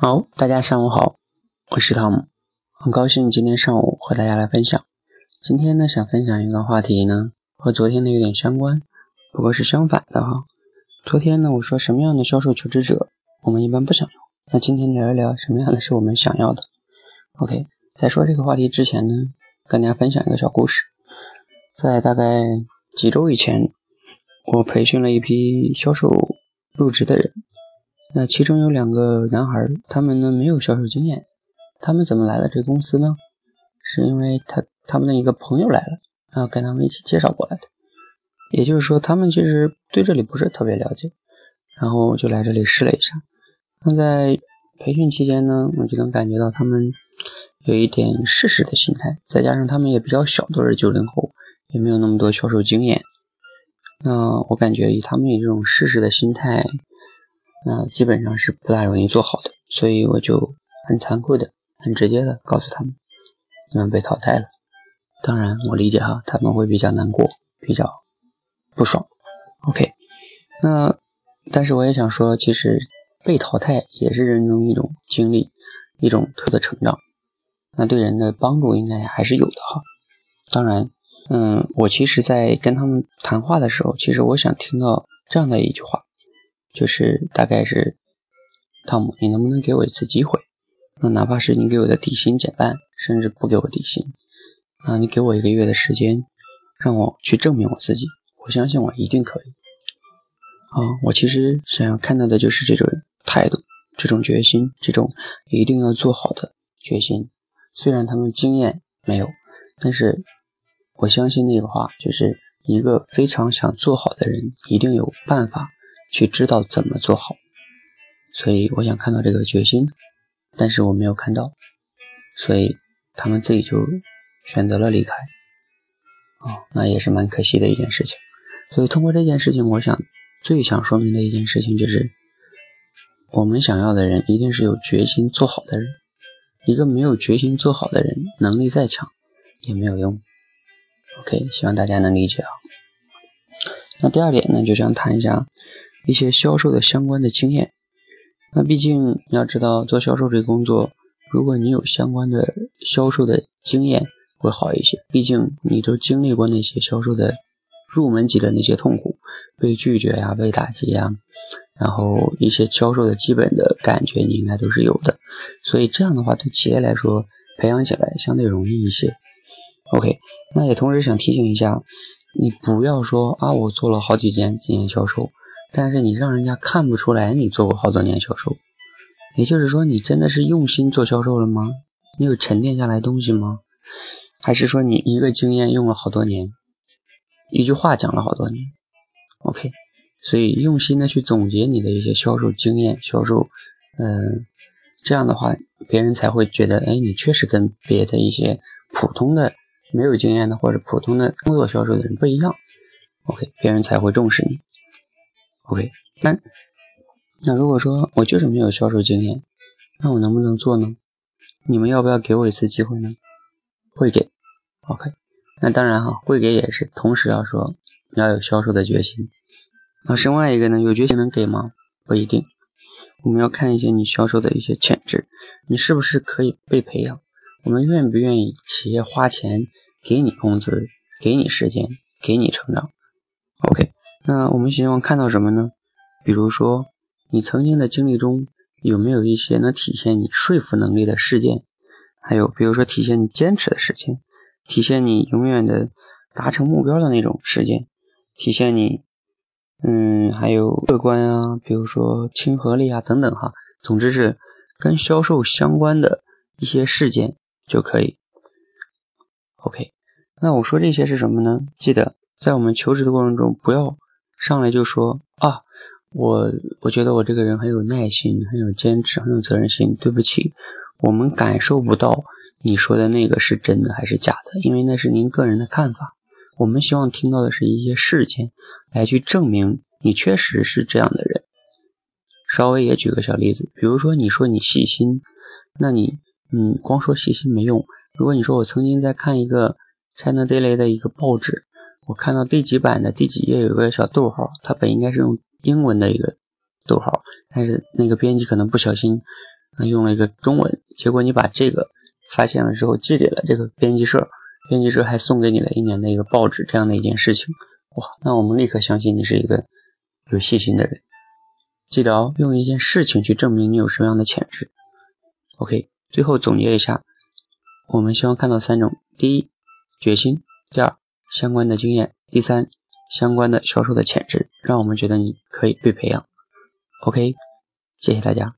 好，大家上午好，我是汤姆，很高兴今天上午和大家来分享。今天呢，想分享一个话题呢，和昨天的有点相关，不过是相反的哈。昨天呢，我说什么样的销售求职者我们一般不想要，那今天聊一聊什么样的是我们想要的。OK，在说这个话题之前呢，跟大家分享一个小故事，在大概几周以前，我培训了一批销售入职的人。那其中有两个男孩，他们呢没有销售经验，他们怎么来了这公司呢？是因为他他们的一个朋友来了，然后跟他们一起介绍过来的。也就是说，他们其实对这里不是特别了解，然后就来这里试了一下。那在培训期间呢，我就能感觉到他们有一点试试的心态，再加上他们也比较小，都是九零后，也没有那么多销售经验。那我感觉以他们以这种试试的心态。那基本上是不大容易做好的，所以我就很残酷的、很直接的告诉他们，你们被淘汰了。当然，我理解哈，他们会比较难过，比较不爽。OK，那但是我也想说，其实被淘汰也是人中一种经历，一种特的成长。那对人的帮助应该还是有的哈。当然，嗯，我其实在跟他们谈话的时候，其实我想听到这样的一句话。就是大概是，汤姆，你能不能给我一次机会？那哪怕是你给我的底薪减半，甚至不给我底薪，那你给我一个月的时间，让我去证明我自己。我相信我一定可以。啊，我其实想要看到的就是这种态度，这种决心，这种一定要做好的决心。虽然他们经验没有，但是我相信那个话，就是一个非常想做好的人，一定有办法。去知道怎么做好，所以我想看到这个决心，但是我没有看到，所以他们自己就选择了离开，哦，那也是蛮可惜的一件事情。所以通过这件事情，我想最想说明的一件事情就是，我们想要的人一定是有决心做好的人，一个没有决心做好的人，能力再强也没有用。OK，希望大家能理解啊。那第二点呢，就想谈一下。一些销售的相关的经验，那毕竟你要知道做销售这个工作，如果你有相关的销售的经验会好一些，毕竟你都经历过那些销售的入门级的那些痛苦，被拒绝呀，被打击呀，然后一些销售的基本的感觉你应该都是有的，所以这样的话对企业来说培养起来相对容易一些。OK，那也同时想提醒一下，你不要说啊，我做了好几年几年销售。但是你让人家看不出来你做过好多年销售，也就是说你真的是用心做销售了吗？你有沉淀下来东西吗？还是说你一个经验用了好多年，一句话讲了好多年？OK，所以用心的去总结你的一些销售经验、销售，嗯，这样的话别人才会觉得，哎，你确实跟别的一些普通的没有经验的或者普通的工作销售的人不一样。OK，别人才会重视你。OK，那那如果说我就是没有销售经验，那我能不能做呢？你们要不要给我一次机会呢？会给，OK，那当然哈，会给也是同时要说你要有销售的决心。那另外一个呢，有决心能给吗？不一定，我们要看一些你销售的一些潜质，你是不是可以被培养？我们愿不愿意企业花钱给你工资，给你时间，给你成长？OK。那我们希望看到什么呢？比如说，你曾经的经历中有没有一些能体现你说服能力的事件？还有，比如说体现你坚持的事情，体现你永远的达成目标的那种事件，体现你，嗯，还有乐观啊，比如说亲和力啊等等哈。总之是跟销售相关的一些事件就可以。OK，那我说这些是什么呢？记得在我们求职的过程中不要。上来就说啊，我我觉得我这个人很有耐心，很有坚持，很有责任心。对不起，我们感受不到你说的那个是真的还是假的，因为那是您个人的看法。我们希望听到的是一些事件来去证明你确实是这样的人。稍微也举个小例子，比如说你说你细心，那你嗯，光说细心没用。如果你说我曾经在看一个 China Daily 的一个报纸。我看到第几版的第几页有个小逗号，它本应该是用英文的一个逗号，但是那个编辑可能不小心，用了一个中文，结果你把这个发现了之后寄给了这个编辑社，编辑社还送给你了一年的一个报纸，这样的一件事情，哇，那我们立刻相信你是一个有细心的人。记得哦，用一件事情去证明你有什么样的潜质。OK，最后总结一下，我们希望看到三种：第一，决心；第二，相关的经验；第三，相关的销售的潜质，让我们觉得你可以被培养。OK，谢谢大家。